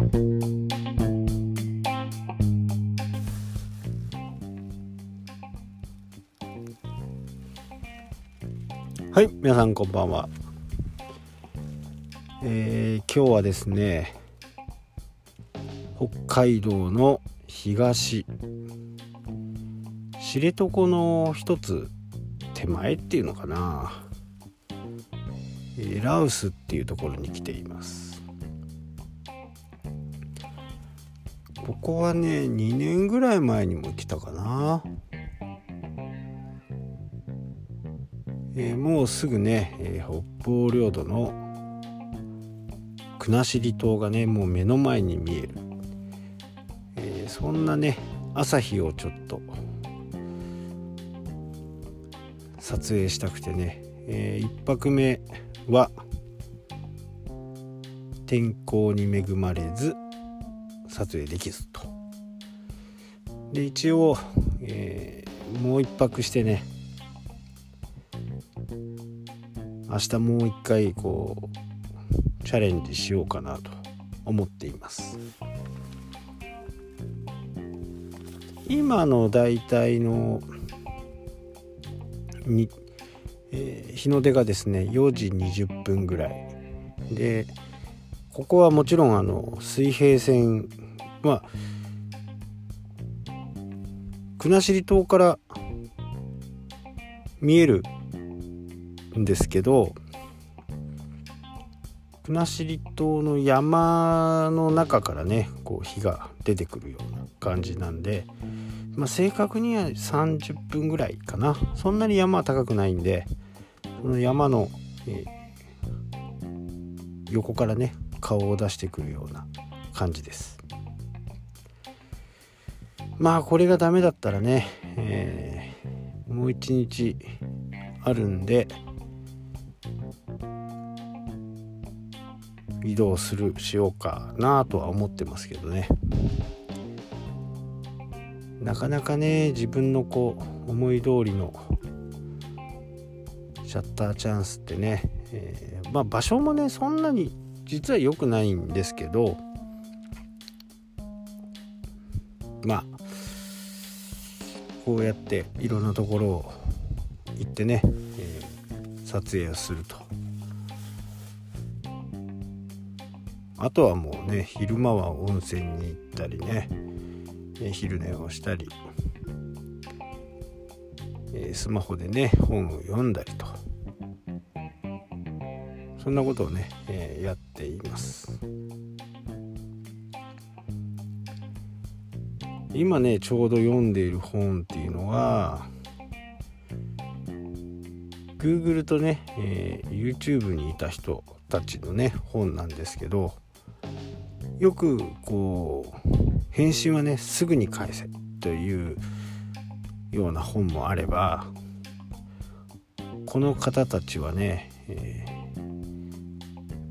はい皆さんこんばんは。えー、今日はですね北海道の東知床の一つ手前っていうのかな、え、ラウスっていうところに来ています。ここはね2年ぐらい前にも来たかな。えー、もうすぐね、えー、北方領土の国後島がねもう目の前に見える、えー、そんなね朝日をちょっと撮影したくてね、え1泊目は天候に恵まれず撮影できずと。で一応、えもう一泊してね。明日もう一回こうチャレンジしようかなと思っています。今の大体のに、えー、日の出がですね4時20分ぐらい。でここはもちろんあの水平線は国後島から見えるんですけど国後島の山の中からねこう火が出てくるような感じなんで、まあ、正確には30分ぐらいかな。そんなに山は高くないんでその山の、えー、横からね顔を出してくるような感じです。まあこれがダメだったらね、えー、もう一日あるんで移動するしようかなとは思ってますけどね。なかなかね自分のこう思い通りのシャッターチャンスってね、えー、まあ場所もねそんなに実は良くないんですけどこうやっていろんなところを行ってね、えー、撮影をすると。あとはもうね昼間は温泉に行ったりね昼寝をしたり、えスマホでね本を読んだりと。そんなことをね、えー、やっています。今ねちょうど読んでいる本っていうのは Google とね、えー、YouTube にいた人たちのね本なんですけどよくこう返信はねすぐに返せというような本もあればこの方たちはね、え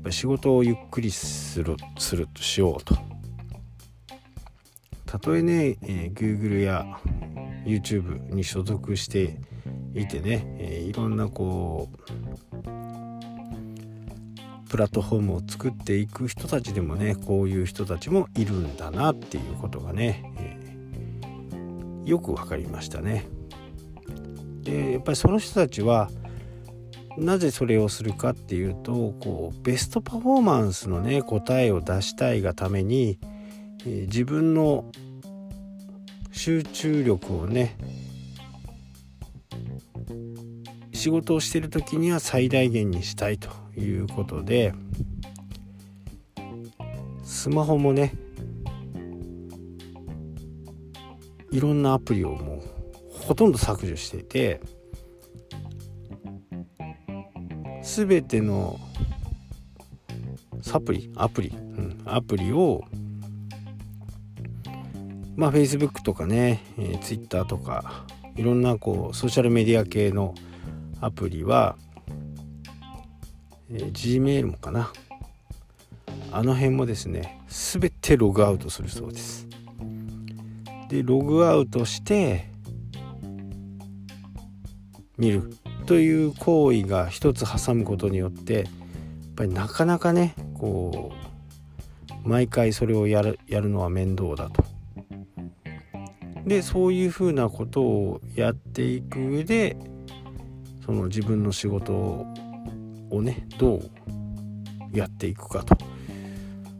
ー、仕事をゆっくりするするとしようと。たとえね、えー、Google や YouTube に所属していてね、えー、いろんなこうプラットフォームを作っていく人たちでもねこういう人たちもいるんだなっていうことがね、えー、よく分かりましたね。でやっぱりその人たちはなぜそれをするかっていうとこうベストパフォーマンスのね答えを出したいがために、えー、自分の集中力をね仕事をしてる時には最大限にしたいということでスマホもねいろんなアプリをもうほとんど削除していて全てのサプリアプリ、うん、アプリをまあ Facebook とかね、えー、Twitter とかいろんなこうソーシャルメディア系のアプリは、えー、Gmail もかな。あの辺もですね全てログアウトするそうです。でログアウトして見る。という行為が一つ挟むことによってやっぱりなかなかねこう毎回それをやるやるのは面倒だと。でそういうふうなことをやっていく上でその自分の仕事をねどうやっていくかと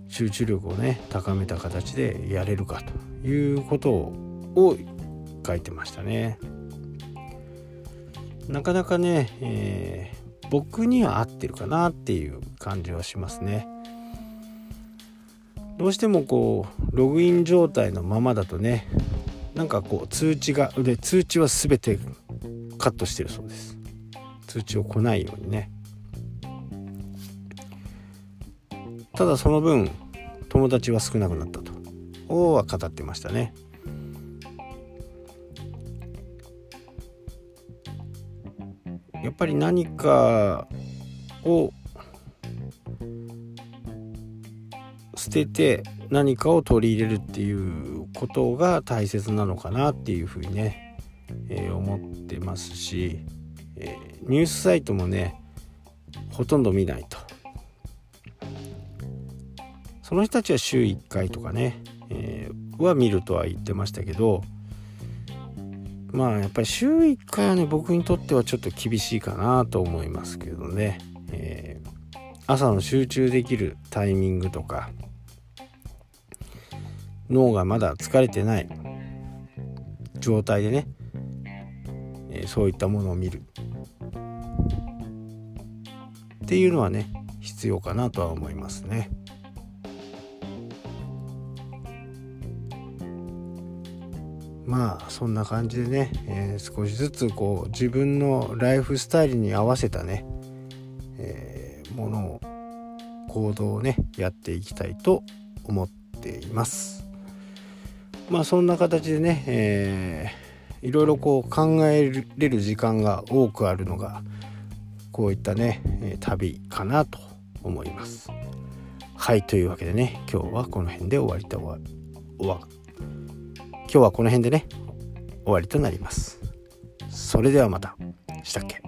集中力をね高めた形でやれるかということを書いてましたね。なかなかね、えー、僕には合ってるかなっていう感じはしますね。どうしてもこうログイン状態のままだとねなんかこう通知がで通知は全てカットしてるそうです。通知を来ないようにね。ただその分友達は少なくなったと。おは語ってましたね。やっぱり何かを捨てて何かを取り入れるっていうことが大切なのかなっていうふうにね、えー、思ってますし、えー、ニュースサイトもねほとんど見ないと。その人たちは週1回とかね、えー、は見るとは言ってましたけどまあやっぱり週1回はね僕にとってはちょっと厳しいかなと思いますけどね、えー、朝の集中できるタイミングとか脳がまだ疲れてない状態でね、えー、そういったものを見るっていうのはね必要かなとは思いますね。まあそんな感じでね、えー、少しずつこう自分のライフスタイルに合わせたね、えー、ものを行動をねやっていきたいと思っています。まあそんな形でね、えー、いろいろこう考えれる時間が多くあるのがこういったね旅かなと思います。はいというわけでね今日はこの辺で終わりと終わ今日はこの辺でね終わりとなります。それではまた。したっけ？